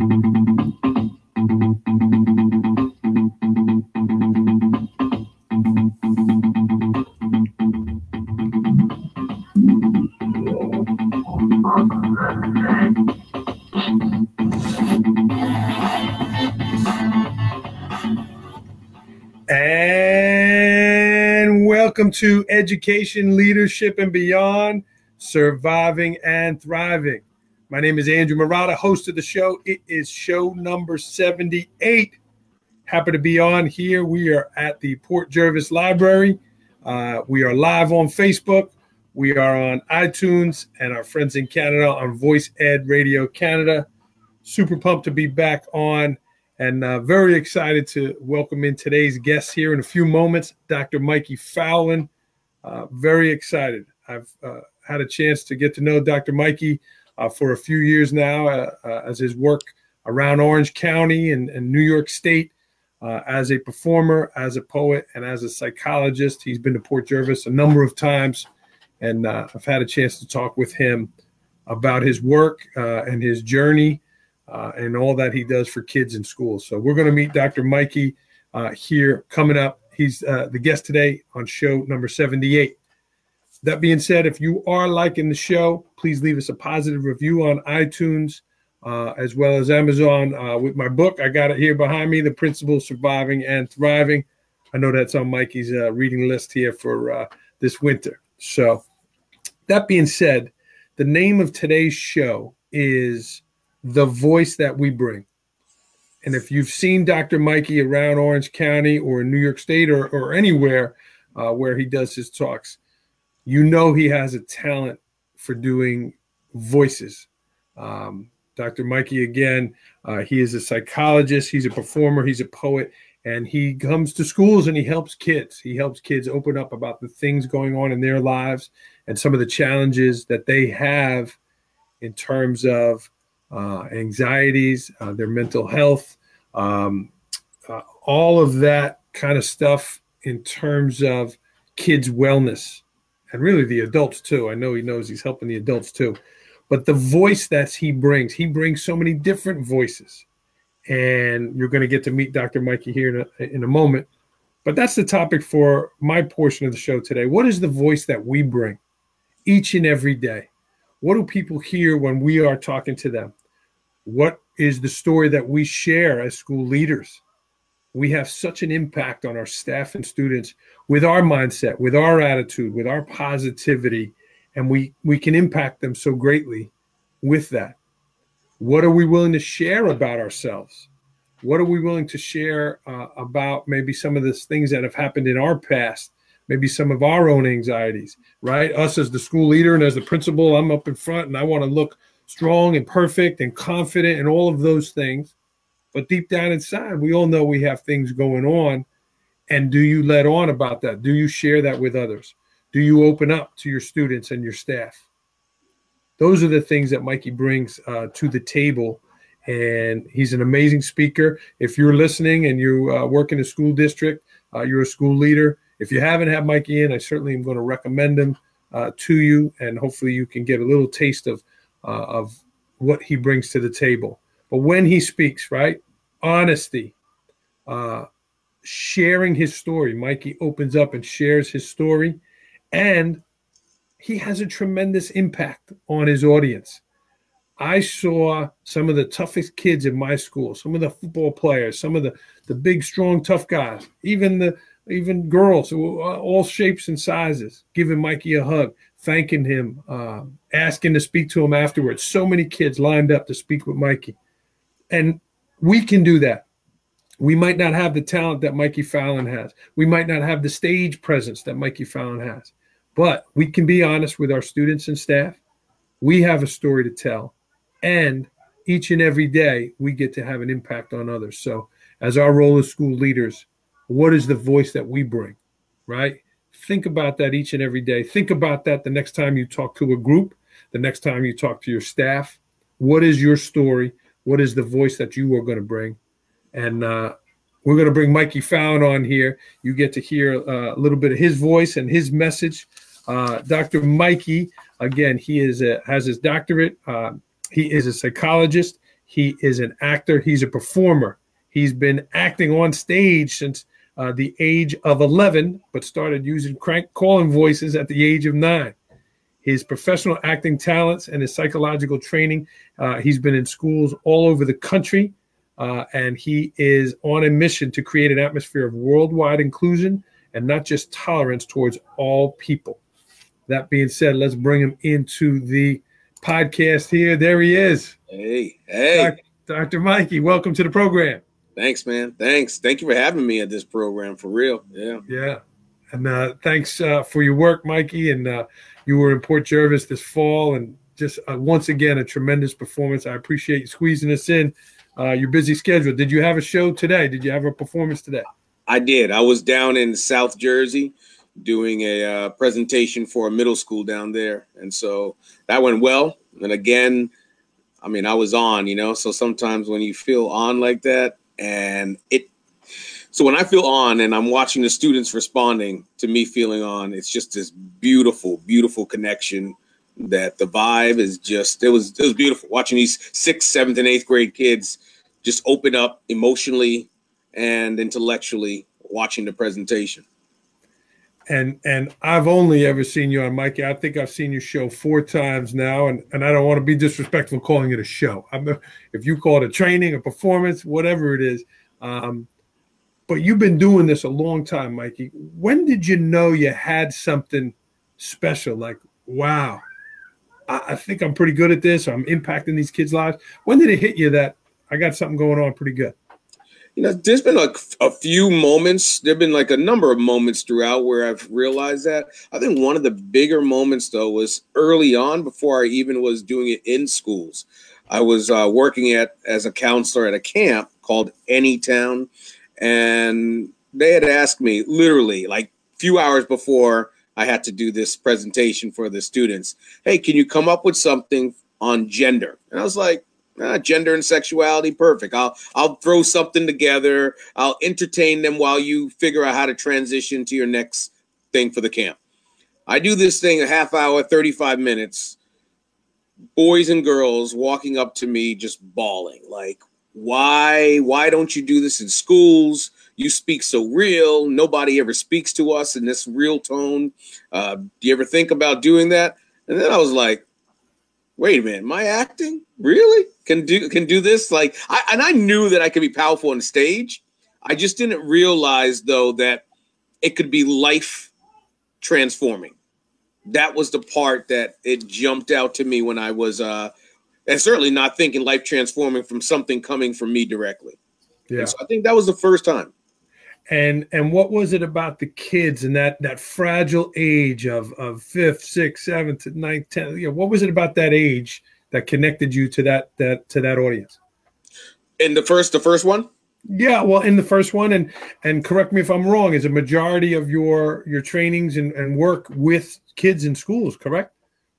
And welcome to Education, Leadership, and Beyond Surviving and Thriving. My name is Andrew Marotta, host of the show. It is show number 78. Happy to be on here. We are at the Port Jervis Library. Uh, we are live on Facebook. We are on iTunes and our friends in Canada on Voice Ed Radio Canada. Super pumped to be back on and uh, very excited to welcome in today's guest here in a few moments, Dr. Mikey Fowlin. Uh, very excited. I've uh, had a chance to get to know Dr. Mikey for a few years now uh, uh, as his work around Orange County and, and New York State as a performer, as a poet, and as a psychologist. He's been to Port Jervis a number of times, and I've had a chance to talk with him about his work and his journey uh, and all that he does for kids in schools. So we're going to meet Dr. Mikey uh, here coming up. He's uh, the guest today on show number 78. That being said, if you are liking the show, please leave us a positive review on iTunes uh, as well as Amazon uh, with my book. I got it here behind me, The Principles Surviving and Thriving. I know that's on Mikey's uh, reading list here for this winter. So, that being said, the name of today's show is the voice that we bring. And if you've seen Dr. Mikey around Orange County or in New York State or, or anywhere uh, where he does his talks, you know he has a talent for doing voices. Um, Dr. Mikey, again, uh, he is a psychologist, he's a performer, he's a poet, and he comes to schools and he helps kids. He helps kids open up about the things going on in their lives and some of the challenges that they have in terms of uh, anxieties, uh, their mental health, um, uh, all of that kind of stuff in terms of kids' wellness and really the adults too. I know he knows he's helping the adults too. But the voice that he brings, he brings so many different voices. And you're going to get to meet Dr. Mikey here in a, in a moment. But that's the topic for my portion of the show today. What is the voice that we bring each and every day? What do people hear when we are talking to them? What is the story that we share as school leaders? We have such an impact on our staff and students with our mindset, with our attitude, with our positivity, and we, we can impact them so greatly with that. What are we willing to share about ourselves? What are we willing to share uh, about maybe some of the things that have happened in our past maybe some of our own anxieties, right? Us as the school leader and as the principal, I'm up in front and I want to look strong and perfect and confident and all of those things. But deep down inside, we all know we have things going on. And do you let on about that? Do you share that with others? Do you open up to your students and your staff? Those are the things that Mikey brings uh, to the table. And he's an amazing speaker. If you're listening and you uh, work in a school district, uh, you're a school leader, if you haven't had Mikey in, I certainly am going to recommend him uh, to you, and hopefully you can get a little taste of uh, of what he brings to the table. But when he speaks, right, honesty, uh, sharing his story. Mikey opens up and shares his story, and he has a tremendous impact on his audience. I saw some of the toughest kids in my school, some of the football players, some of the the big, strong, tough guys, even the even girls, all shapes and sizes, giving Mikey a hug, thanking him, uh, asking to speak to him afterwards. So many kids lined up to speak with Mikey. And we can do that. We might not have the talent that Mikey Fowlin has. We might not have the stage presence that Mikey Fowlin has. But we can be honest with our students and staff. We have a story to tell. And each and every day, we get to have an impact on others. So, as our role as school leaders, what is the voice that we bring, right? Think about that each and every day. Think about that the next time you talk to a group, the next time you talk to your staff. What is your story? What is the voice that you are going to bring? And uh, we're going to bring Mikey Fowlin on here. You get to hear uh, a little bit of his voice and his message. Uh, Dr. Mikey, again, he is a, has his doctorate. Uh, he is a psychologist. He is an actor, he's a performer. He's been acting on stage since uh, the age of 11, but started using crank calling voices at the age of nine. His professional acting talents and his psychological training, uh, he's been in schools all over the country, uh, and he is on a mission to create an atmosphere of worldwide inclusion and not just tolerance towards all people. That being said, let's bring him into the podcast here. There he is. Hey, hey. Dr. Mikey, welcome to the program. Thanks, man. Thanks. Thank you for having me at this program for real. Yeah. Yeah. And uh, thanks uh, for your work, Mikey. And uh, you were in Port Jervis this fall and just uh, once again, a tremendous performance. I appreciate you squeezing us in uh, your busy schedule. Did you have a show today? Did you have a performance today? I did. I was down in South Jersey doing a uh, presentation for a middle school down there. And so that went well. And again, I mean, I was on, you know, so sometimes when you feel on like that and it, so when I feel on and I'm watching the students responding to me feeling on, it's just this beautiful, beautiful connection that the vibe is just, it was, it was beautiful watching these sixth, seventh, and eighth grade kids just open up emotionally and intellectually watching the presentation and and I've only ever seen you on Mikey. I think I've seen your show four times now, and and I don't want to be disrespectful calling it a show. I'm if you call it a training, a performance, whatever it is. Um, but you've been doing this a long time, Mikey. When did you know you had something special? Like, wow, I, I think I'm pretty good at this. I'm impacting these kids' lives. When did it hit you that I got something going on pretty good? you know, there's been like a few moments. There've been like a number of moments throughout where I've realized that. I think one of the bigger moments though was early on, before I even was doing it in schools. I was uh, working at as a counselor at a camp called Anytown, and they had asked me literally like a few hours before I had to do this presentation for the students. Hey, can you come up with something on gender? And I was like, uh, gender and sexuality, perfect. I'll I'll throw something together. I'll entertain them while you figure out how to transition to your next thing for the camp. I do this thing a half hour, 35 minutes. Boys and girls walking up to me just bawling like, "Why why don't you do this in schools? You speak so real. Nobody ever speaks to us in this real tone. Uh, do you ever think about doing that?" And then I was like, wait a minute, my acting really can do can do this? Like, I and I knew that I could be powerful on stage. I just didn't realize though that it could be life transforming. That was the part that it jumped out to me when I was uh and certainly not thinking life transforming from something coming from me directly. Yeah. So I think that was the first time and and what was it about the kids and that that fragile age of of fifth sixth seventh ninth tenth you know, what was it about that age that connected you to that that to that audience in the first the first one yeah well in the first one and and correct me if i'm wrong is a majority of your your trainings and, and work with kids in schools correct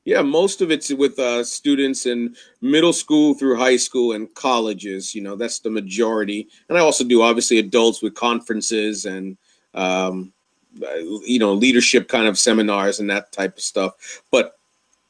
yeah, most of it's with uh, students in middle school through high school and colleges. You know, that's the majority. And I also do obviously adults with conferences and um, uh, you know leadership kind of seminars and that type of stuff. But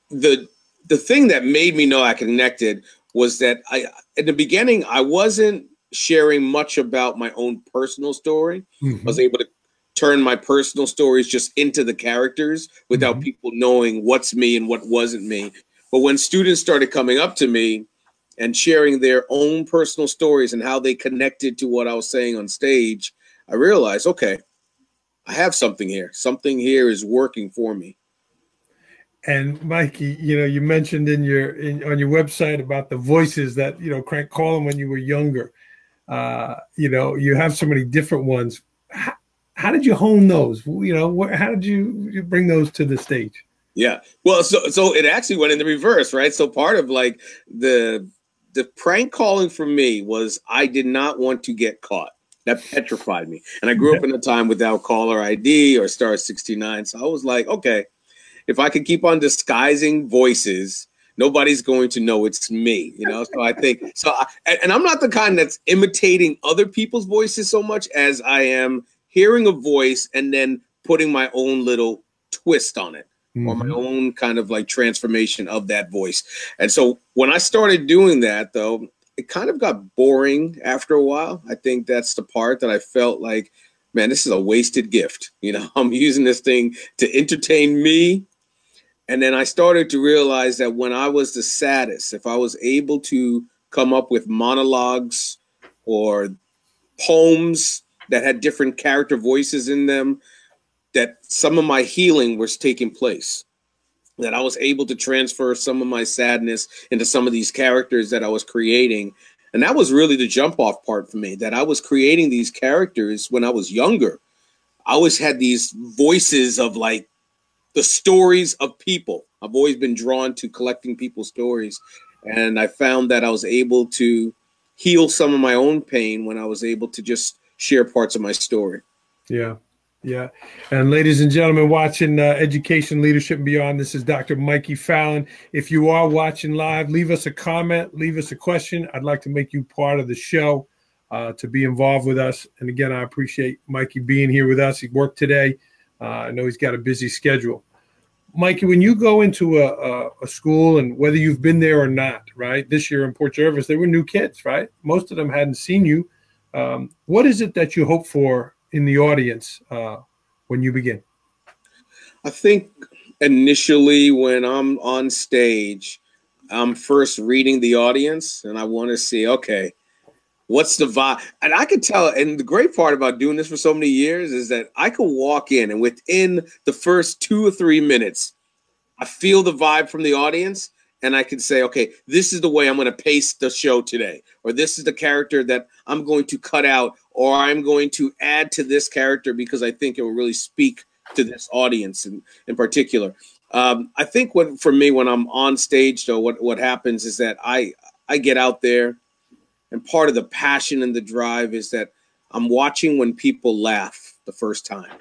the the thing that made me know I connected was that I in the beginning I wasn't sharing much about my own personal story. Mm-hmm. I was able to turn my personal stories just into the characters without mm-hmm. people knowing what's me and what wasn't me. But when students started coming up to me and sharing their own personal stories and how they connected to what I was saying on stage, I realized, okay, I have something here. Something here is working for me. And Mikey, you know, you mentioned in your in, on your website about the voices that you know crank calling when you were younger. Uh, you know, you have so many different ones. How, did you hone those? You know, how did you, you bring those to the stage? Yeah. Well, so so it actually went in the reverse, right? So part of like the the prank calling for me was I did not want to get caught. That petrified me. And I grew up in a time without caller ID or star 69. So I was like, okay, if I could keep on disguising voices, nobody's going to know it's me, you know? So I think so I, and I'm not the kind that's imitating other people's voices so much as I am hearing a voice and then putting my own little twist on it mm-hmm. or my mm-hmm. own kind of like transformation of that voice. And so when I started doing that, though, it kind of got boring after a while. I think that's the part that I felt like, man, this is a wasted gift. You know, I'm using this thing to entertain me. And then I started to realize that when I was the saddest, if I was able to come up with monologues or poems that had different character voices in them, that some of my healing was taking place that I was able to transfer some of my sadness into some of these characters that I was creating. And that was really the jump off part for me that I was creating these characters when I was younger. I always had these voices of like the stories of people. I've always been drawn to collecting people's stories. And I found that I was able to heal some of my own pain when I was able to just share parts of my story. Yeah. Yeah. And ladies and gentlemen, watching uh, Education, Leadership, and Beyond, this is Dr. Mikey Fowlin. If you are watching live, leave us a comment, leave us a question. I'd like to make you part of the show uh, to be involved with us. And again, I appreciate Mikey being here with us. He worked today. Uh, I know he's got a busy schedule. Mikey, when you go into a, a, a, school and whether you've been there or not, right? This year in Port Jervis, they were new kids, right? Most of them hadn't seen you. Um, what is it that you hope for in the audience uh, when you begin? I think initially when I'm on stage, I'm first reading the audience and I want to see, okay, what's the vibe? And I could tell, and the great part about doing this for so many years is that I could walk in and within the first two or three minutes, I feel the vibe from the audience and I can say, okay, this is the way I'm going to pace the show today, or this is the character that I'm going to cut out, or I'm going to add to this character because I think it will really speak to this audience in, in particular. Um, I think what for me when I'm on stage though, what what happens is that I I get out there, and part of the passion and the drive is that I'm watching when people laugh the first time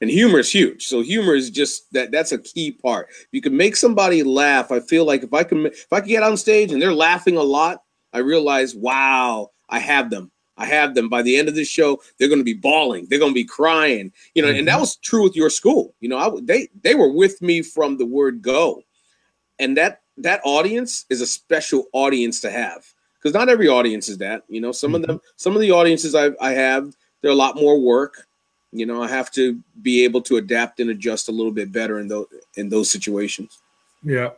and humor is huge. So humor is just that that's a key part. If you can make somebody laugh, I feel like if I can if I can get on stage and they're laughing a lot, I realize, wow, I have them. I have them. By the end of the show, they're going to be bawling. They're going to be crying. You know, mm-hmm. and that mm-hmm. was true with your school. You know, I, they they were with me from the word go, and that that audience is a special audience to have because not every audience is that. You know, some mm-hmm. of them, some of the audiences I I have, they're a lot more work you know, I have to be able to adapt and adjust a little bit better in those in those situations. Yeah.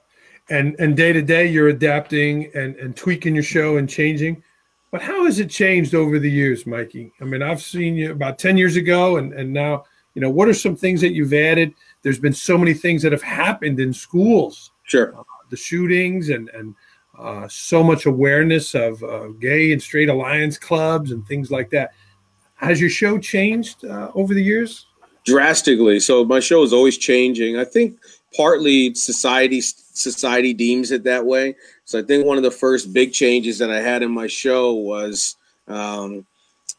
And and day to day you're adapting and, and tweaking your show and changing. But how has it changed over the years, Mikey? I mean, I've seen you about 10 years ago and, and now, you know, what are some things that you've added? There's been so many things that have happened in schools. Sure. Uh, the shootings and and uh, so much awareness of uh, gay and straight alliance clubs and things like that. Has your show changed uh, over the years? Drastically. So my show is always changing. I think partly society society deems it that way. So I think one of the first big changes that I had in my show was um,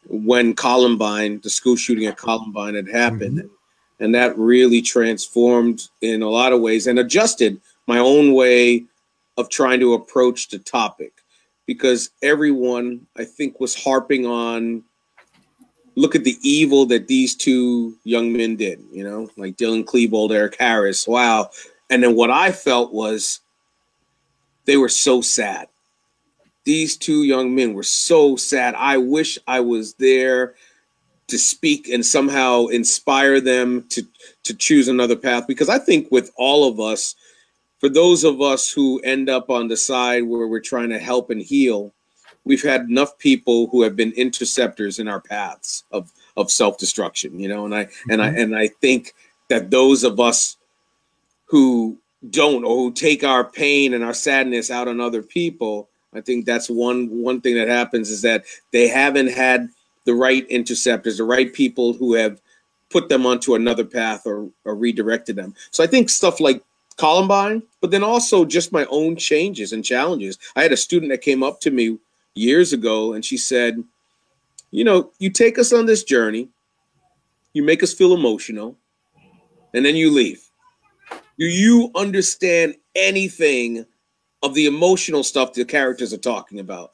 when Columbine, the school shooting at Columbine, had happened, mm-hmm. and that really transformed in a lot of ways and adjusted my own way of trying to approach the topic because everyone I think was harping on look at the evil that these two young men did, you know, like Dylan Klebold, Eric Harris. Wow. And then what I felt was they were so sad. These two young men were so sad. I wish I was there to speak and somehow inspire them to to choose another path because I think with all of us for those of us who end up on the side where we're trying to help and heal we've had enough people who have been interceptors in our paths of of self-destruction you know and i mm-hmm. and i and i think that those of us who don't or who take our pain and our sadness out on other people i think that's one one thing that happens is that they haven't had the right interceptors the right people who have put them onto another path or, or redirected them so i think stuff like columbine but then also just my own changes and challenges i had a student that came up to me years ago, and she said, You know, you take us on this journey, you make us feel emotional, and then you leave. Do you understand anything of the emotional stuff the characters are talking about?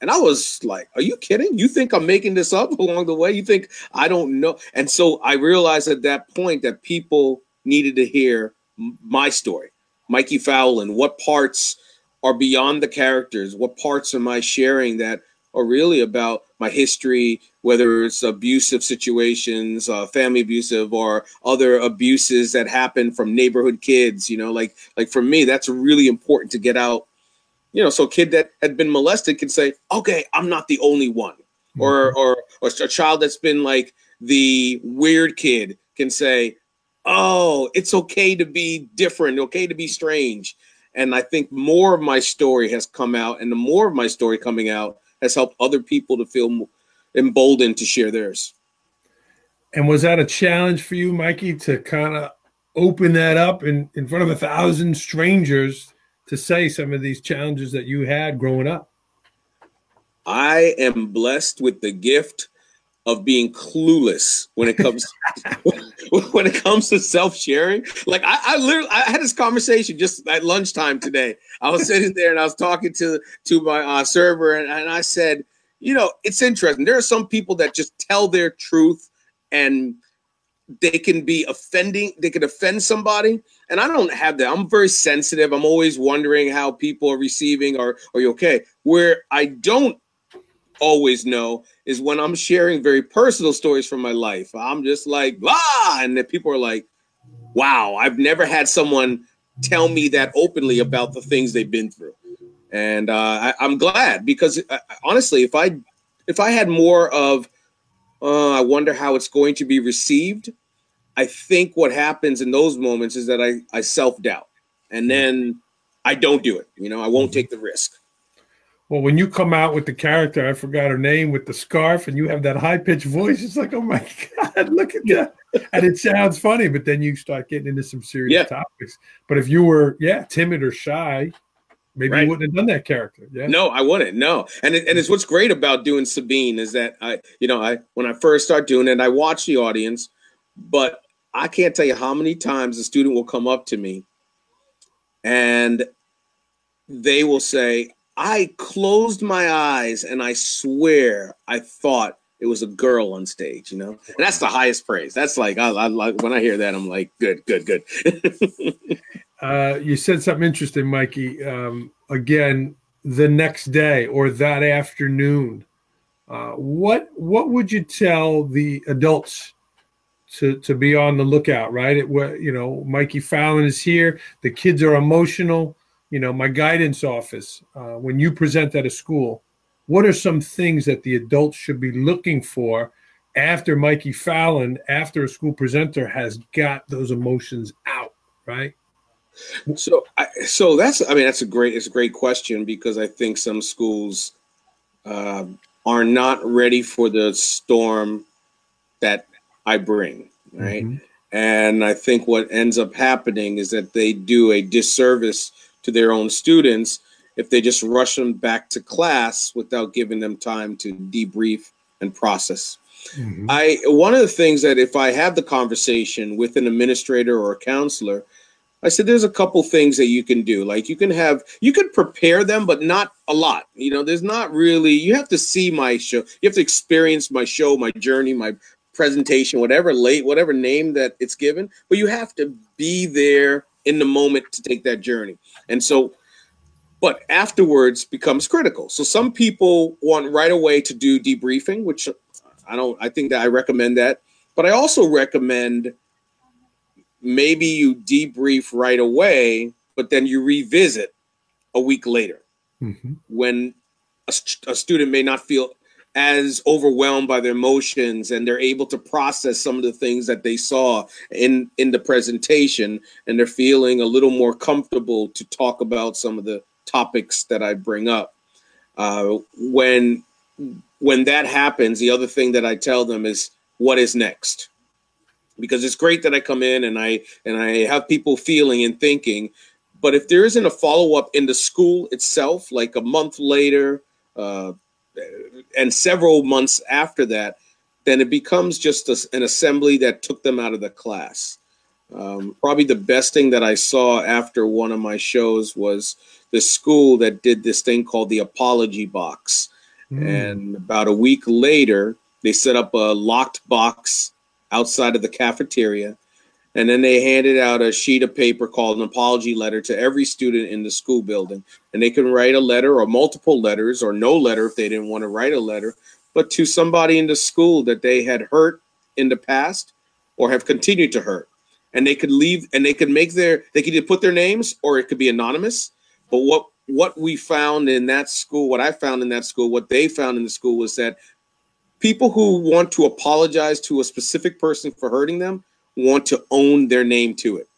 And I was like, Are you kidding? You think I'm making this up along the way? You think I don't know? And so I realized at that point that people needed to hear my story, Mikey Fowlin, what parts are beyond the characters? What parts am I sharing that are really about my history, whether it's abusive situations, uh, family abusive, or other abuses that happen from neighborhood kids? You know, like like for me, that's really important to get out. You know, so a kid that had been molested can say, "Okay, I'm not the only one," mm-hmm. or or or a child that's been like the weird kid can say, "Oh, it's okay to be different, okay to be strange." And I think more of my story has come out, and the more of my story coming out has helped other people to feel emboldened to share theirs. And was that a challenge for you, Mikey, to kind of open that up in, in front of a thousand strangers to say some of these challenges that you had growing up? I am blessed with the gift of being clueless when it comes when it comes to self-sharing. Like I, I literally I had this conversation just at lunchtime today. I was sitting there and I was talking to to my uh, server and, and I said, you know, it's interesting. There are some people that just tell their truth and they can be offending, they can offend somebody. And I don't have that. I'm very sensitive. I'm always wondering how people are receiving or are you okay? Where I don't always know is when I'm sharing very personal stories from my life. I'm just like, blah, and then people are like, wow, I've never had someone tell me that openly about the things they've been through. And uh, I, am glad because uh, honestly, if I if I had more of, uh, I wonder how it's going to be received. I think what happens in those moments is that I I self doubt, and then I don't do it. You know, I won't mm-hmm. take the risk. Well, when you come out with the character, I forgot her name, with the scarf, and you have that high pitched voice, it's like, oh my God, look at that. and it sounds funny, but then you start getting into some serious yeah. topics. But if you were, yeah, timid or shy, maybe right. you wouldn't have done that character. Yeah. No, I wouldn't. No. And it, and it's what's great about doing Sabine is that I, you know, I when I first start doing it, I watch the audience, but I can't tell you how many times a student will come up to me and they will say, I closed my eyes and I swear I thought it was a girl on stage, you know, and that's the highest praise. That's like, I, I when I hear that, I'm like, good, good, good. uh, you said something interesting, Mikey. Um, again, the next day or that afternoon, uh, what what would you tell the adults to to be on the lookout? Right, it you know, Mikey Fowlin is here. The kids are emotional you know, my guidance office, uh, when you present at a school, what are some things that the adults should be looking for after Mikey Fowlin, after a school presenter has got those emotions out, right? So, I, so that's, I mean, that's a great, it's a great question because I think some schools uh, are not ready for the storm that I bring, right? Mm-hmm. And I think what ends up happening is that they do a disservice to their own students if they just rush them back to class without giving them time to debrief and process. Mm-hmm. I one of the things that if I have the conversation with an administrator or a counselor, I said there's a couple things that you can do. Like you can have you can prepare them, but not a lot. You know, there's not really you have to see my show. You have to experience my show, my journey, my presentation, whatever late, whatever name that it's given, but you have to be there in the moment to take that journey. And so, but afterwards becomes critical. So some people want right away to do debriefing, which I don't, I think that I recommend that. But I also recommend maybe you debrief right away, but then you revisit a week later mm-hmm. when a, a student may not feel as overwhelmed by their emotions and they're able to process some of the things that they saw in in the presentation and they're feeling a little more comfortable to talk about some of the topics that I bring up. Uh, when when that happens, the other thing that I tell them is what is next, because it's great that I come in and I and I have people feeling and thinking, but if there isn't a follow up in the school itself, like a month later, uh, and several months after that, then it becomes just a, an assembly that took them out of the class. Um, probably the best thing that I saw after one of my shows was the school that did this thing called the apology box. Mm. And about a week later, they set up a locked box outside of the cafeteria. And then they handed out a sheet of paper called an apology letter to every student in the school building. And they can write a letter or multiple letters or no letter if they didn't want to write a letter but to somebody in the school that they had hurt in the past or have continued to hurt. And they could leave and they could make their they could either put their names or it could be anonymous. But what what we found in that school what i found in that school what they found in the school was that people who want to apologize to a specific person for hurting them want to own their name to it,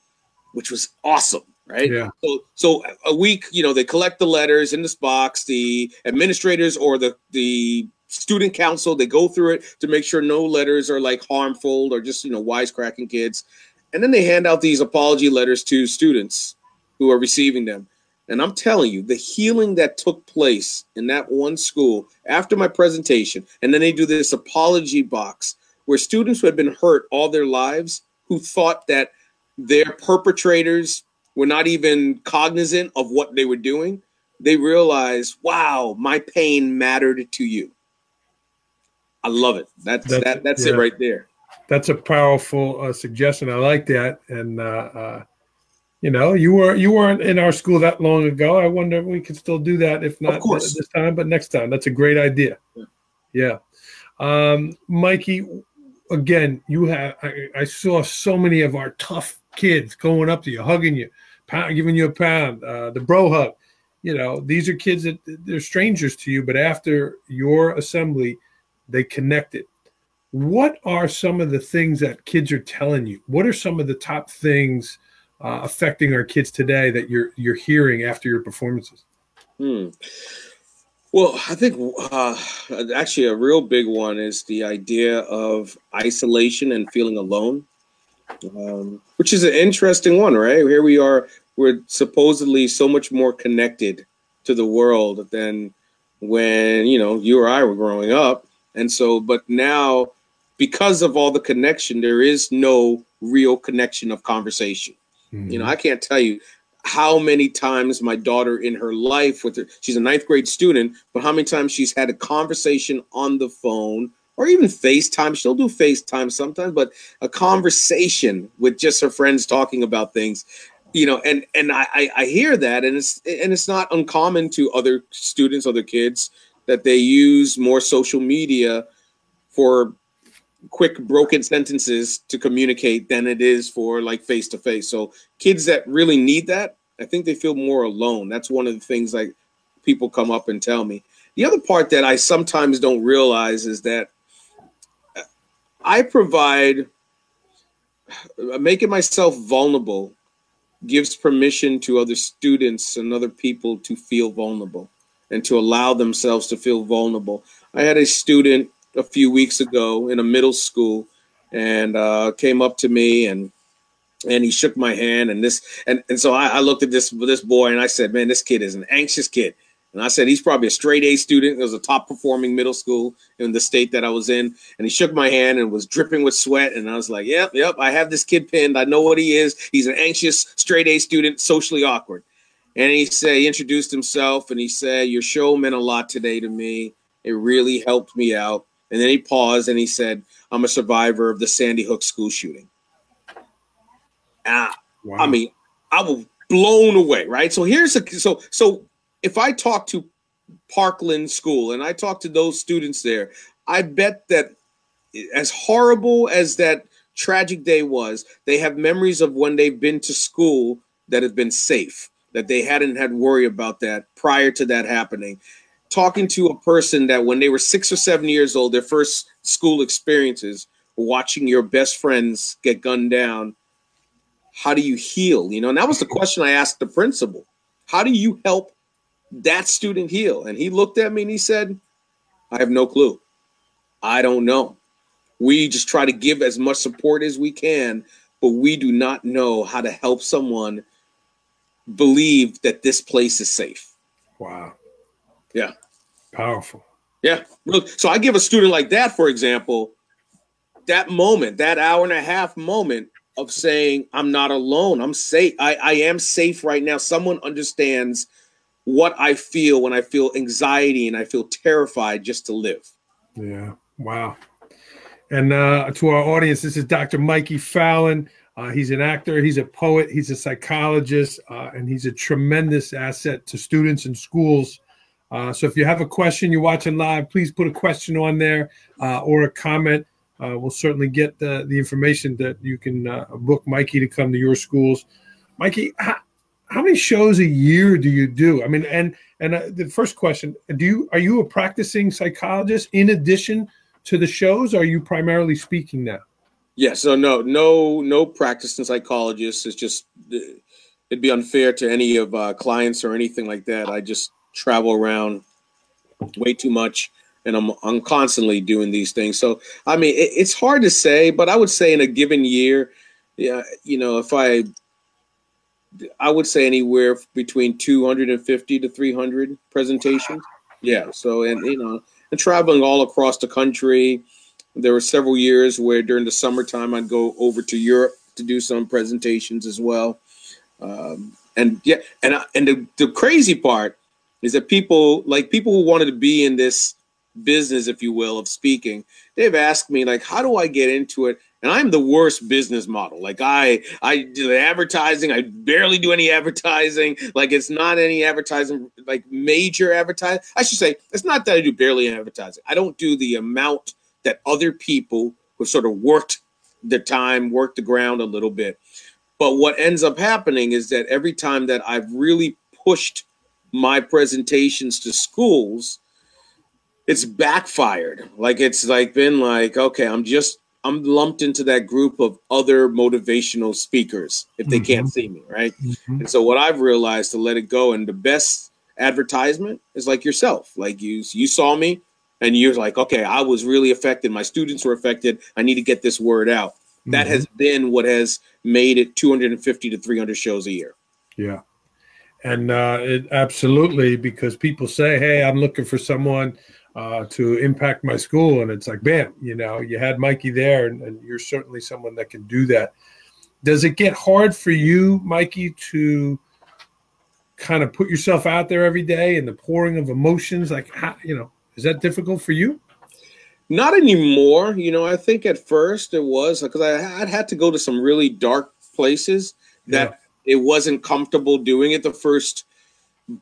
which was awesome, right? Yeah. So, so a week, you know, they collect the letters in this box. The administrators or the the student council they go through it to make sure no letters are like harmful or just you know wisecracking kids, and then they hand out these apology letters to students who are receiving them. And I'm telling you, the healing that took place in that one school after my presentation, and then they do this apology box where students who had been hurt all their lives who thought that their perpetrators were not even cognizant of what they were doing, they realized, wow, my pain mattered to you. I love it. That's that's, that, that's yeah. it right there. That's a powerful uh, suggestion. I like that, and uh, uh, you know, you were you weren't in our school that long ago. I wonder if we could still do that, if not this time, but next time. That's a great idea. Yeah. yeah. Um, Mikey, again, you have I, I, saw so many of our tough kids going up to you, hugging you, pound, giving you a pound, uh, the bro hug. You know, these are kids that they're strangers to you, but after your assembly, they connected. What are some of the things that kids are telling you? What are some of the top things uh, affecting our kids today that you're you're hearing after your performances? Hmm. Well, I think uh, actually a real big one is the idea of isolation and feeling alone, um, which is an interesting one, right? Here we are, we're supposedly so much more connected to the world than when, you know, you or I were growing up. And so, but now, because of all the connection, there is no real connection of conversation. Mm-hmm. You know, mm-hmm. I can't tell you how many times my daughter in her life with her she's a ninth grade student but how many times she's had a conversation on the phone or even facetime she'll do facetime sometimes but a conversation with just her friends talking about things you know and and i i hear that and it's and it's not uncommon to other students other kids that they use more social media for quick broken sentences to communicate than it is for like face to face. So kids that really need that, I think they feel more alone. That's one of the things like people come up and tell me. The other part that I sometimes don't realize is that I provide making myself vulnerable gives permission to other students and other people to feel vulnerable and to allow themselves to feel vulnerable. I had a student a few weeks ago in a middle school and uh, came up to me and and he shook my hand and this and, and so I, I looked at this this boy and I said, man, this kid is an anxious kid. And I said, he's probably a straight A student. It was a top performing middle school in the state that I was in. And he shook my hand and was dripping with sweat. And I was like, yep, yep, I have this kid pinned. I know what he is. He's an anxious, straight A student, socially awkward. And he said, he introduced himself and he said, Your show meant a lot today to me. It really helped me out. And then he paused and he said, I'm a survivor of the Sandy Hook school shooting. Ah, wow. I mean, I was blown away, right? So here's a so so if I talk to Parkland School and I talk to those students there, I bet that as horrible as that tragic day was, they have memories of when they've been to school that have been safe, that they hadn't had worry about that prior to that happening talking to a person that when they were six or seven years old, their first school experiences, watching your best friends get gunned down, how do you heal? You know, and that was the mm-hmm. question I asked the principal. How do you help that student heal? And he looked at me and he said, I have no clue. I don't know. We just try to give as much support as we can, but we do not know how to help someone believe that this place is safe. Wow. Yeah. Powerful. Yeah. So I give a student like that, for example, that moment, that hour and a half moment of saying, I'm not alone. I'm safe. I, I am safe right now. Someone understands what I feel when I feel anxiety and I feel terrified just to live. Yeah. Wow. And uh, to our audience, this is Dr. Mikey Fowlin. Uh, he's an actor, he's a poet, he's a psychologist, uh, and he's a tremendous asset to students and schools. Uh, so if you have a question, you're watching live, please put a question on there uh, or a comment. Uh, we'll certainly get the, the information that you can uh, book Mikey to come to your schools. Mikey, how, how many shows a year do you do? I mean, and and the first question: Do you are you a practicing psychologist in addition to the shows? are you primarily speaking now? Yeah, so no, no, no practicing psychologist. It's just it'd be unfair to any of uh, clients or anything like that. I just travel around way too much, and I'm I'm constantly doing these things. So I mean, it, it's hard to say, but I would say in a given year, yeah, you know, if I I would say anywhere between 250 to 300 presentations. Yeah. So, and you know, and traveling all across the country, there were several years where during the summertime I'd go over to Europe to do some presentations as well. Um, and yeah, and and the, the crazy part is that people like people who wanted to be in this business, if you will, of speaking, they've asked me like, how do I get into it? And I'm the worst business model. Like I, I do the advertising. I barely do any advertising. Like it's not any advertising, like major advertising. I should say it's not that I do barely advertising. I don't do the amount that other people who sort of worked the time, worked the ground a little bit. But what ends up happening is that every time that I've really pushed my presentations to schools, it's backfired. Like it's like been like, okay, I'm just I'm lumped into that group of other motivational speakers if they mm-hmm. can't see me, right? Mm-hmm. And so what I've realized to let it go and the best advertisement is like yourself. Like you you saw me, and you're like, okay, I was really affected. My students were affected. I need to get this word out. Mm-hmm. That has been what has made it 250 to 300 shows a year. Yeah. And uh, it absolutely because people say, hey, I'm looking for someone uh, to impact my school. And it's like, bam, you know, you had Mikey there, and, and you're certainly someone that can do that. Does it get hard for you, Mikey, to kind of put yourself out there every day and the pouring of emotions? Like, how, you know, is that difficult for you? Not anymore. You know, I think at first it was because I would had to go to some really dark places that yeah. it wasn't comfortable doing it the first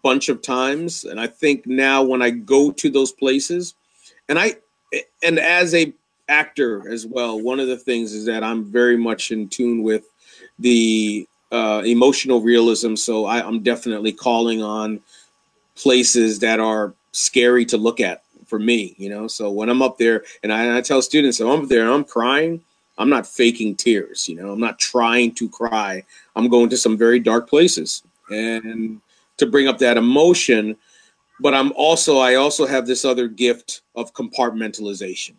bunch of times. And I think now when I go to those places, and I and as a actor as well, one of the things is that I'm very much in tune with the uh, emotional realism. So I, I'm definitely calling on places that are scary to look at for me, you know. So when I'm up there and I, and I tell students, I'm up there I'm crying, I'm not faking tears, you know, I'm not trying to cry. I'm going to some very dark places and to bring up that emotion. But I'm also, I also have this other gift of compartmentalization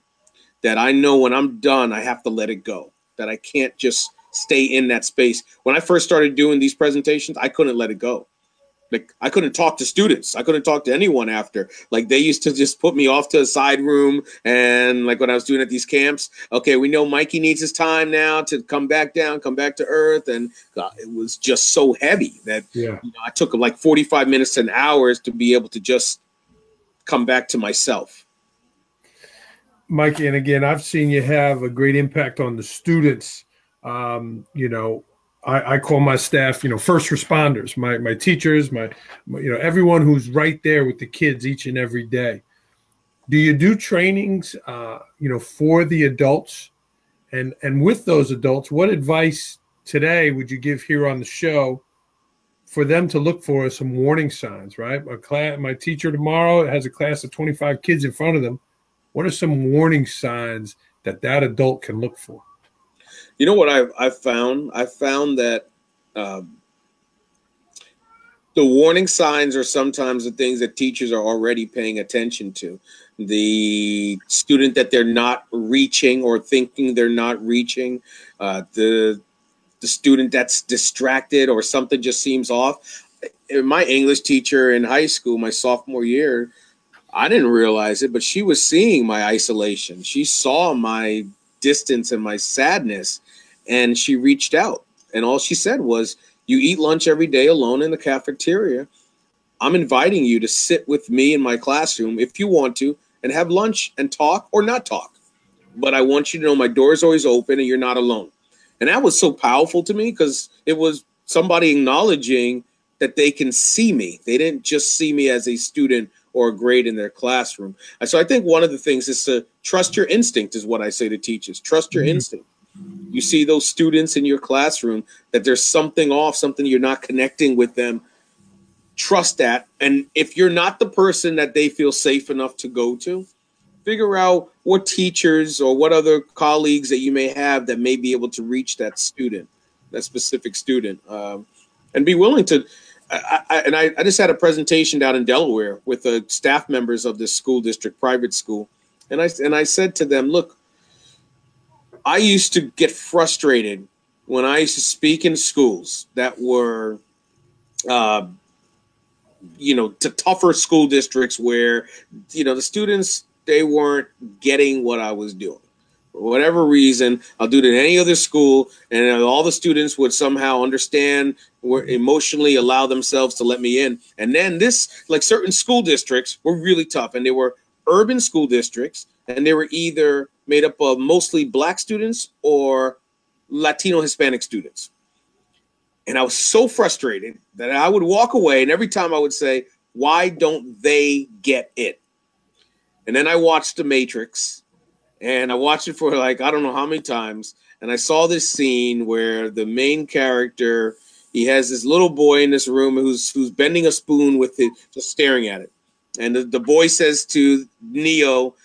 that I know when I'm done, I have to let it go, that I can't just stay in that space. When I first started doing these presentations, I couldn't let it go like I couldn't talk to students. I couldn't talk to anyone after. Like they used to just put me off to a side room and like when I was doing at these camps, okay, we know Mikey needs his time now to come back down, come back to earth and God, it was just so heavy that yeah. you know, I took like 45 minutes to an hours to be able to just come back to myself. Mikey, and again, I've seen you have a great impact on the students. Um, you know, I, I, call my staff, you know, first responders, my my teachers, my, my, you know, everyone who's right there with the kids each and every day. Do you do trainings, uh, you know, for the adults, and and with those adults, what advice today would you give here on the show for them to look for some warning signs? Right, my class, my teacher tomorrow has a class of twenty five kids in front of them. What are some warning signs that that adult can look for? You know what I've, I've found? I found that um, the warning signs are sometimes the things that teachers are already paying attention to. The student that they're not reaching or thinking they're not reaching, uh, the the student that's distracted or something just seems off. My English teacher in high school, my sophomore year, I didn't realize it, but she was seeing my isolation. She saw my distance and my sadness and she reached out and all she said was you eat lunch every day alone in the cafeteria i'm inviting you to sit with me in my classroom if you want to and have lunch and talk or not talk but i want you to know my door is always open and you're not alone And that was so powerful to me because it was somebody acknowledging that they can see me. They didn't just see me as a student or a grade in their classroom. And so I think one of the things is to trust your instinct, is what I say to teachers. Trust your mm-hmm. instinct. You see those students in your classroom that there's something off, something you're not connecting with them. Trust that. And if you're not the person that they feel safe enough to go to, figure out what teachers or what other colleagues that you may have that may be able to reach that student, that specific student, um, and be willing to I, I, and I, I, just had a presentation down in Delaware with the staff members of this school district, private school, and I and I said to them, "Look, I used to get frustrated when I used to speak in schools that were, uh, you know, to tougher school districts where, you know, the students they weren't getting what I was doing." for whatever reason, I'll do it in any other school, and all the students would somehow understand or emotionally allow themselves to let me in. And then this, like certain school districts, were really tough, and they were urban school districts, and they were either made up of mostly black students or Latino Hispanic students. And I was so frustrated that I would walk away, and every time I would say, Why don't they get it? And then I watched The Matrix and I watched it for like I don't know how many times, and I saw this scene where the main character he has this little boy in this room who's who's bending a spoon with it, just staring at it, and the, the boy says to Neo,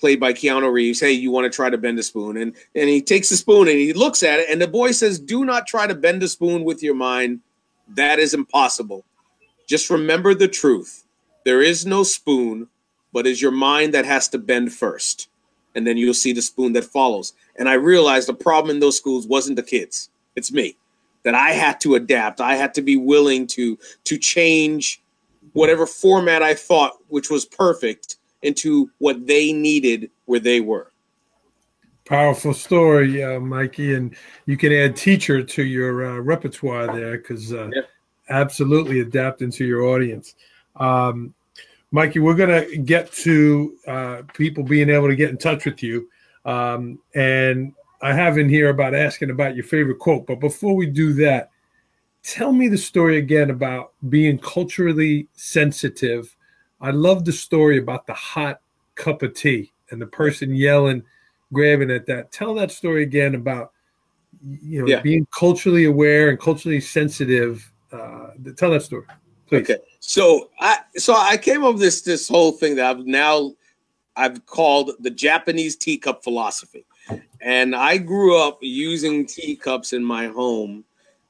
played by Keanu Reeves, "Hey, you want to try to bend a spoon?" And and he takes the spoon and he looks at it, and the boy says, "Do not try to bend a spoon with your mind. That is impossible. Just remember the truth. There is no spoon, but is your mind that has to bend first and then you'll see the spoon that follows. And I realized the problem in those schools wasn't the kids; it's me. That I had to adapt. I had to be willing to to change whatever format I thought which was perfect into what they needed where they were. Powerful story, uh, Mikey, and you can add teacher to your uh, repertoire there because uh, yeah. absolutely adapting to your audience. Um, Mikey, we're going to get to uh, people being able to get in touch with you. Um, and I have in here about asking about your favorite quote. But before we do that, tell me the story again about being culturally sensitive. I love the story about the hot cup of tea and the person yelling, grabbing at that. Tell that story again about you know yeah. being culturally aware and culturally sensitive. Uh, tell that story. Please. Okay. So I so I came up with this this whole thing that I've now I've called the Japanese teacup philosophy. And I grew up using teacups in my home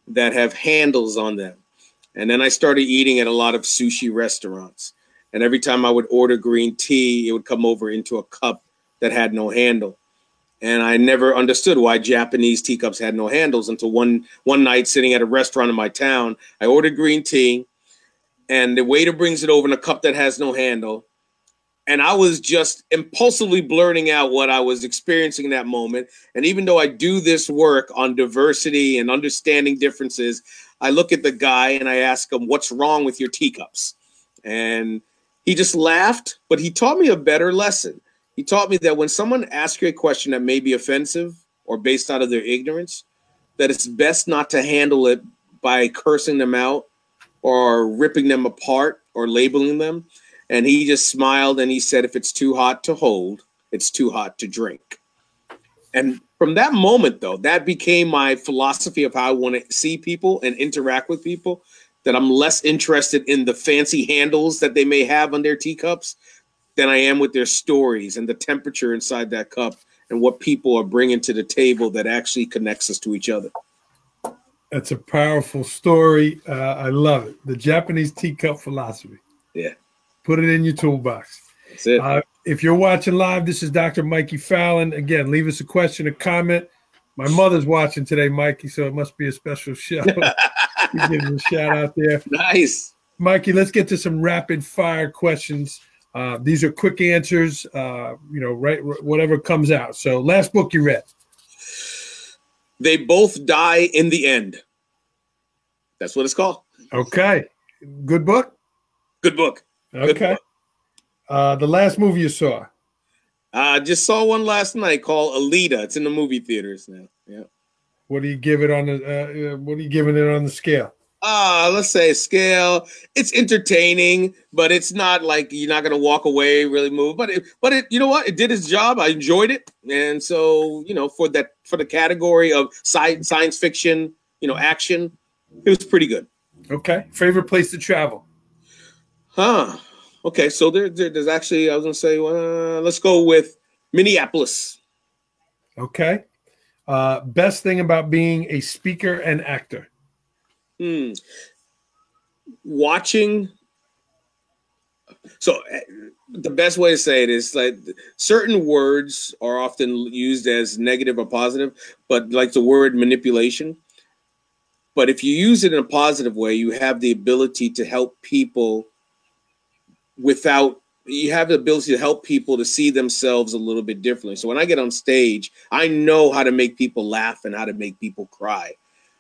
that have handles on them. And then I started eating at a lot of sushi restaurants. And every time I would order green tea, it would come over into a cup that had no handle. And I never understood why Japanese teacups had no handles until one one night sitting at a restaurant in my town, I ordered green tea and the waiter brings it over in a cup that has no handle. And I was just impulsively blurting out what I was experiencing in that moment. And even though I do this work on diversity and understanding differences, I look at the guy and I ask him, What's wrong with your teacups? And he just laughed, but he taught me a better lesson. He taught me that when someone asks you a question that may be offensive or based out of their ignorance, that it's best not to handle it by cursing them out or ripping them apart or labeling them. And he just smiled and he said, if it's too hot to hold, it's too hot to drink. And from that moment, though, that became my philosophy of how I want to see people and interact with people. That I'm less interested in the fancy handles that they may have on their teacups than I am with their stories and the temperature inside that cup and what people are bringing to the table that actually connects us to each other. That's a powerful story. Uh, I love it. The Japanese teacup philosophy. Yeah. Put it in your toolbox. That's it. Uh, if you're watching live, this is Dr. Mikey Fowlin. Again, leave us a question, a comment. My mother's watching today, Mikey, so it must be a special show. give a shout out there. Nice. Mikey, let's get to some rapid fire questions. Uh, these are quick answers, uh, you know, right, whatever comes out. So, last book you read. They both die in the end. That's what it's called. Okay. Good book? Good book. Good okay. Book. Uh, the last movie you saw? I uh, just saw one last night called Alita. It's in the movie theaters now. Yeah. What do you give it on the? Uh, uh what are you giving it on the scale? uh let's say scale. It's entertaining but it's not like you're not going to walk away really move but it but it you know what? It did its job. I enjoyed it. And so you know for that for the category of science science fiction you know action it was pretty good. Okay. Favorite place to travel? Huh. Okay. So there, there there's actually i was going to say uh, let's go with minneapolis. Okay uh best thing about being a speaker and actor Hmm. Watching. So eh, the best way to say it is like certain words are often used as negative or positive, but like the word manipulation. But if you use it in a positive way, you have the ability to help people without you have the ability to help people to see themselves a little bit differently. So when I get on stage, I know how to make people laugh and how to make people cry.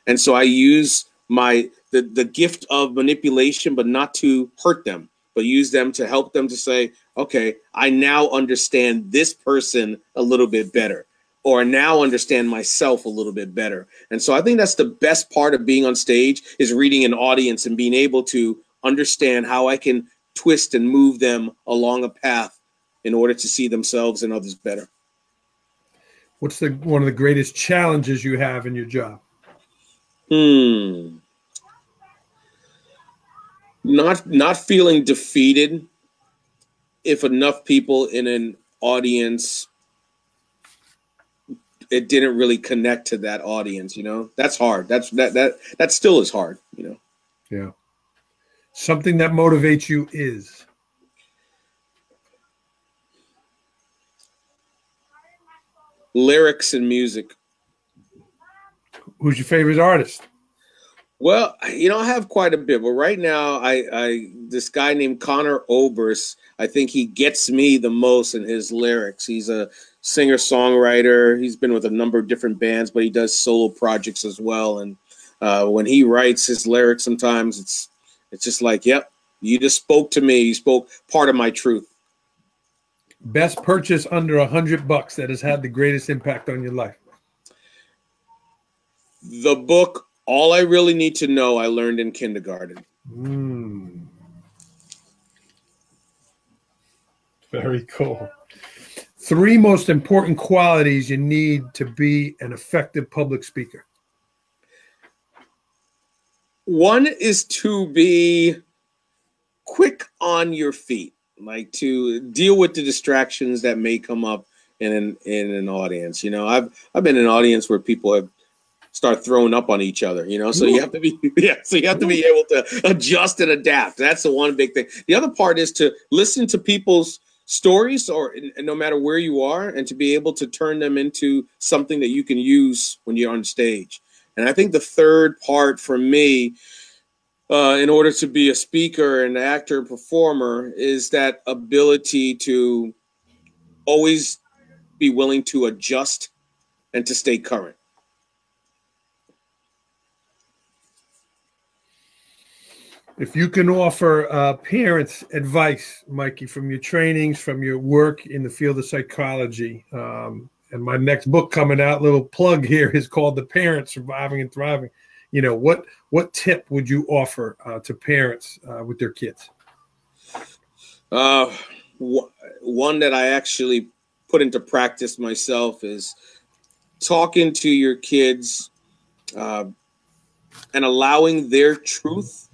And so I use my the, the gift of manipulation, but not to hurt them, but use them to help them to say, okay, I now understand this person a little bit better, or now understand myself a little bit better. And so I think that's the best part of being on stage is reading an audience and being able to understand how I can twist and move them along a path in order to see themselves and others better. What's the one of the greatest challenges you have in your job? Hmm. Not not feeling defeated if enough people in an audience it didn't really connect to that audience, you know. That's hard. That's that that that still is hard, you know. Yeah. Something that motivates you is lyrics and music. Who's your favorite artist? Well, you know, I have quite a bit, but right now, I, I this guy named Conor Oberst, I think he gets me the most in his lyrics. He's a singer songwriter. He's been with a number of different bands, but he does solo projects as well. And uh, when he writes his lyrics, sometimes it's it's just like, yep, you just spoke to me. You spoke part of my truth. Best purchase under a hundred bucks that has had the greatest impact on your life the book all I really need to know I learned in kindergarten. Mm. Very cool. Three most important qualities you need to be an effective public speaker. One is to be quick on your feet, like to deal with the distractions that may come up in an in an audience. You know, I've I've been in an audience where people have start throwing up on each other, you know. So you have to be yeah, so you have to be able to adjust and adapt. That's the one big thing. The other part is to listen to people's stories or no matter where you are and to be able to turn them into something that you can use when you're on stage. And I think the third part for me uh, in order to be a speaker and actor performer is that ability to always be willing to adjust and to stay current. If you can offer uh, parents advice, Mikey, from your trainings, from your work in the field of psychology, um, and my next book coming out, little plug here, is called "The Parents Surviving and Thriving." You know what what tip would you offer uh, to parents uh, with their kids? Uh, one that I actually put into practice myself is talking to your kids uh, and allowing their truth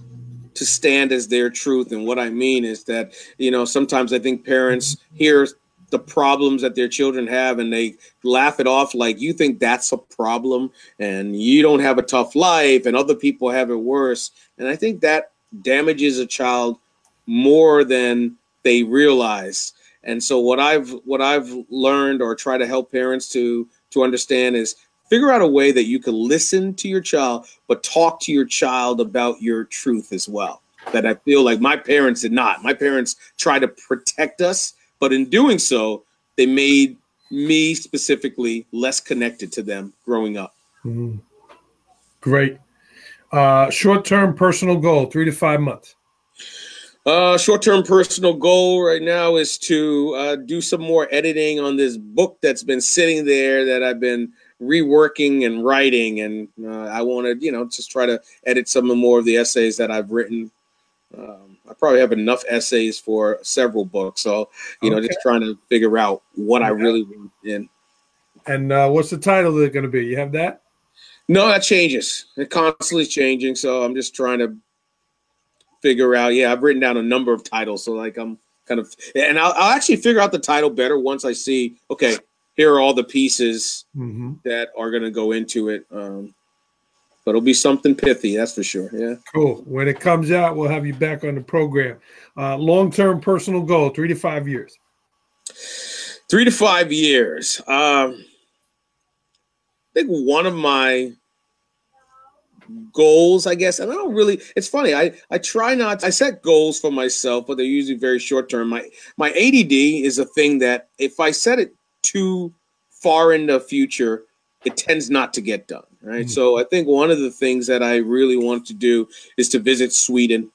to stand as their truth. And what I mean is that, you know, sometimes I think parents hear the problems that their children have and they laugh it off like you think that's a problem and you don't have a tough life and other people have it worse. And I think that damages a child more than they realize. And so what I've what I've learned or try to help parents to to understand is figure out a way that you can listen to your child, but talk to your child about your truth as well. That I feel like my parents did not. My parents tried to protect us, but in doing so, they made me specifically less connected to them growing up. Mm-hmm. Great. Uh, short term personal goal, three to five months. Uh, short term personal goal right now is to uh, do some more editing on this book that's been sitting there that I've been reworking and writing, and uh, I want to, you know, just try to edit some more of the essays that I've written. Um, I probably have enough essays for several books, so you know, just trying to figure out what I really want in. And uh, what's the title it going to be? You have that? No, that changes. It constantly changing, so I'm just trying to figure out. Yeah, I've written down a number of titles, so like I'm kind of, and I'll, I'll actually figure out the title better once I see. Okay, here are all the pieces mm-hmm. that are going to go into it. Um, but it'll be something pithy, that's for sure. Yeah. Cool. When it comes out, we'll have you back on the program. Uh, Long term personal goal, three to five years. Three to five years. Um, I think one of my goals, I guess, and I don't really. It's funny. I I try not. I set goals for myself, but they're usually very short term. My my ADD is a thing that if I set it too far in the future, it tends not to get done. Right. Mm-hmm. So I think one of the things that I really want to do is to visit Sweden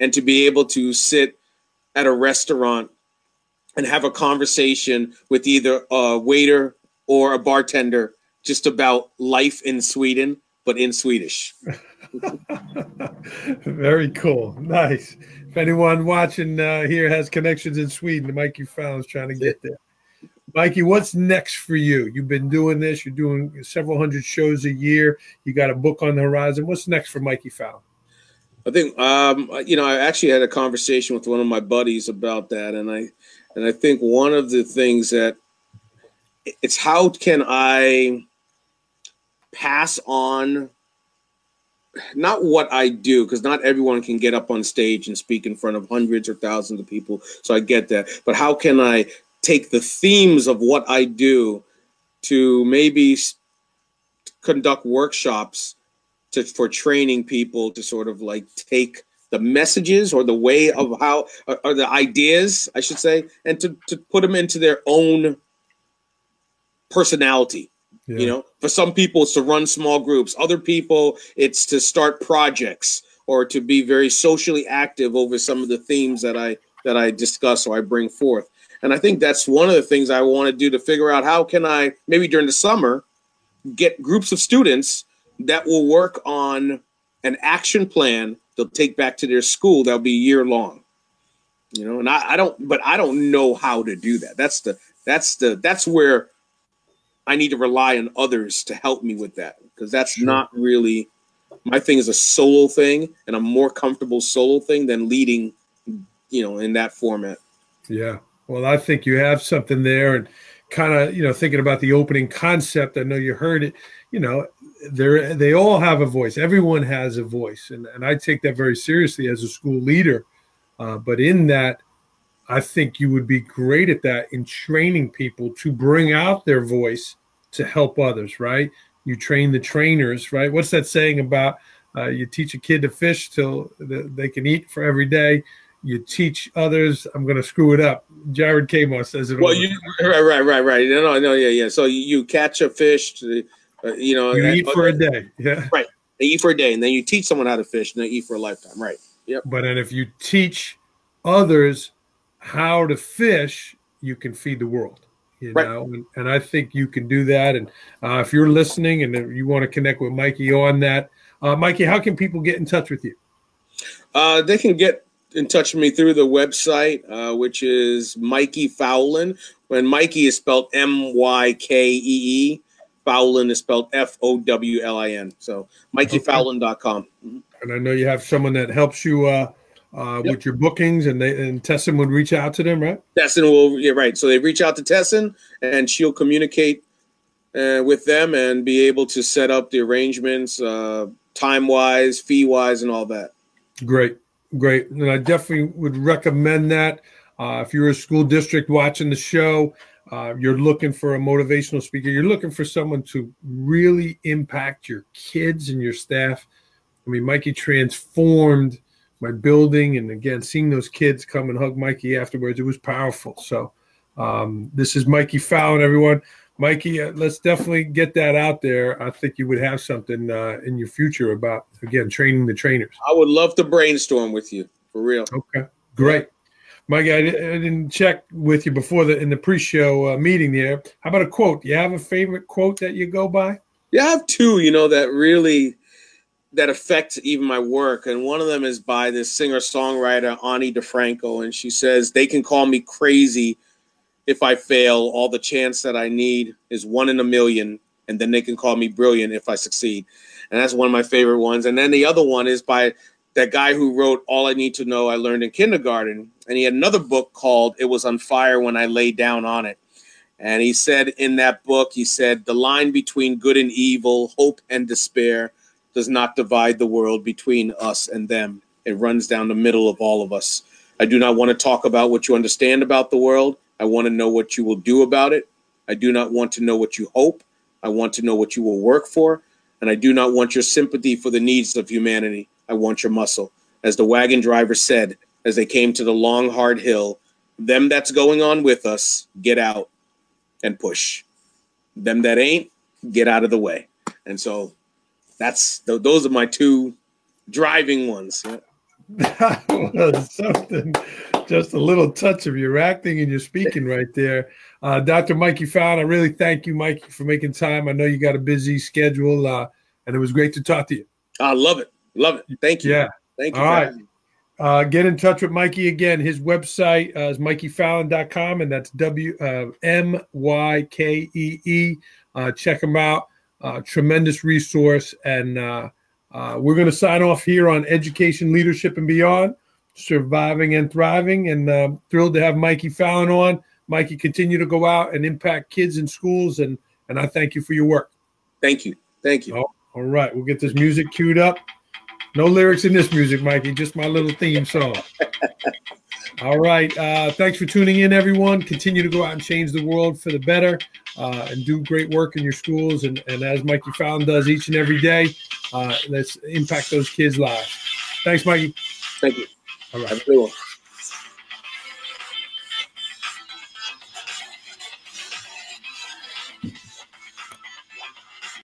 and to be able to sit at a restaurant and have a conversation with either a waiter or a bartender just about life in Sweden but in Swedish. Very cool. Nice. If anyone watching uh, here has connections in Sweden, Mikey Fowlin is trying to get there. Mikey, what's next for you? You've been doing this, you're doing several hundred shows a year. You got a book on the horizon. What's next for Mikey Fowlin? I think um, you know, I actually had a conversation with one of my buddies about that, and I and I think one of the things that it's how can I pass on not what I do, because not everyone can get up on stage and speak in front of hundreds or thousands of people. So I get that. But how can I take the themes of what I do to maybe conduct workshops to, for training people to sort of like take the messages or the way of how or the ideas, I should say, and to, to put them into their own personality yeah. You know, for some people, it's to run small groups. Other people, it's to start projects or to be very socially active over some of the themes that I that I discuss or I bring forth. And I think that's one of the things I want to do to figure out how can I maybe during the summer get groups of students that will work on an action plan they'll take back to their school that'll be year long. You know, and I, I don't but I don't know how to do that. That's the that's the that's where I need to rely on others to help me with that because that's sure. not really my thing is a solo thing and I'm more comfortable solo thing than leading, you know, in that format. Yeah. Well, I think you have something there and kind of, you know, thinking about the opening concept. I know you heard it, you know, they're, they all have a voice. Everyone has a voice. And, and I take that very seriously as a school leader. Uh, but in that, I think you would be great at that in training people to bring out their voice to help others, right? You train the trainers, right? What's that saying about uh, you teach a kid to fish till they can eat for every day? You teach others. I'm going to screw it up. Jared Kamo says it. Well, you right, right, right, right. No, no, no, yeah, yeah. So you catch a fish, to, uh, you know, you eat for a day. Yeah, right. They eat for a day, and then you teach someone how to fish, and they eat for a lifetime. Right. Yep. But and if you teach others how to fish, you can feed the world. You right. know, and, and, I think you can do that. And uh, if you're listening and you want to connect with Mikey on that, uh, Mikey, how can people get in touch with you? Uh, they can get in touch with me through the website, uh, which is Mikey Fowlin. When Mikey is spelled M Y K E E, Fowlin is spelled F O W L I N. So MykeeFowlin.com. Mm-hmm. And I know you have someone that helps you uh, uh, yep. with your bookings, and they and Tessin would reach out to them, right? Tessin will, yeah, right. So they reach out to Tessin, and she'll communicate uh, with them and be able to set up the arrangements, uh, time wise, fee wise, and all that. Great, great, and I definitely would recommend that. Uh, if you're a school district watching the show, uh, you're looking for a motivational speaker, you're looking for someone to really impact your kids and your staff. I mean, Mikey transformed my building and again seeing those kids come and hug mikey afterwards it was powerful so um, this is mikey fowlin everyone mikey uh, let's definitely get that out there i think you would have something uh, in your future about again training the trainers i would love to brainstorm with you for real okay great Mike, I, I, didn't check with you before the in the pre-show uh, meeting there. How about a quote? Do you have a favorite quote that you go by? Yeah, I have two. You know that really that affects even my work, and one of them is by this singer-songwriter Ani DiFranco, and she says they can call me crazy if I fail. All the chance that I need is one in a million, and then they can call me brilliant if I succeed. And that's one of my favorite ones. And then the other one is by that guy who wrote All I Need to Know I Learned in Kindergarten. And he had another book called It Was on Fire When I Lay Down on It. And he said in that book, he said, the line between good and evil, hope and despair, does not divide the world between us and them. It runs down the middle of all of us. I do not want to talk about what you understand about the world. I want to know what you will do about it. I do not want to know what you hope. I want to know what you will work for. And I do not want your sympathy for the needs of humanity. I want your muscle. As the wagon driver said as they came to the long, hard hill, them that's going on with us, get out and push. Them that ain't, get out of the way. And so that's those are my two driving ones. That was something, just a little touch of your acting and your speaking right there. Uh, Dr. Mikey Fowlin, I really thank you, Mikey, for making time. I know you got a busy schedule, uh, and it was great to talk to you. I love it. Love it. Thank you. Yeah. Thank you. All right. Uh, get in touch with Mikey again. His website uh, is MykeeFowlin.com, and that's W uh, M Y K E E. Uh, check him out. Uh, tremendous resource. And uh, uh, we're going to sign off here on Education, Leadership, and Beyond, Surviving and Thriving. And uh, thrilled to have Mikey Fowlin on. Mikey, continue to go out and impact kids in schools. And, and I thank you for your work. Thank you. Thank you. Oh, all right. We'll get this music queued up. No lyrics in this music, Mikey, just my little theme song. All right. Uh, thanks for tuning in, everyone. Continue to go out and change the world for the better uh, and do great work in your schools. And, and as Mikey Fowlin does each and every day, uh, let's impact those kids' lives. Thanks, Mikey. Thank you. All right. Have a good one.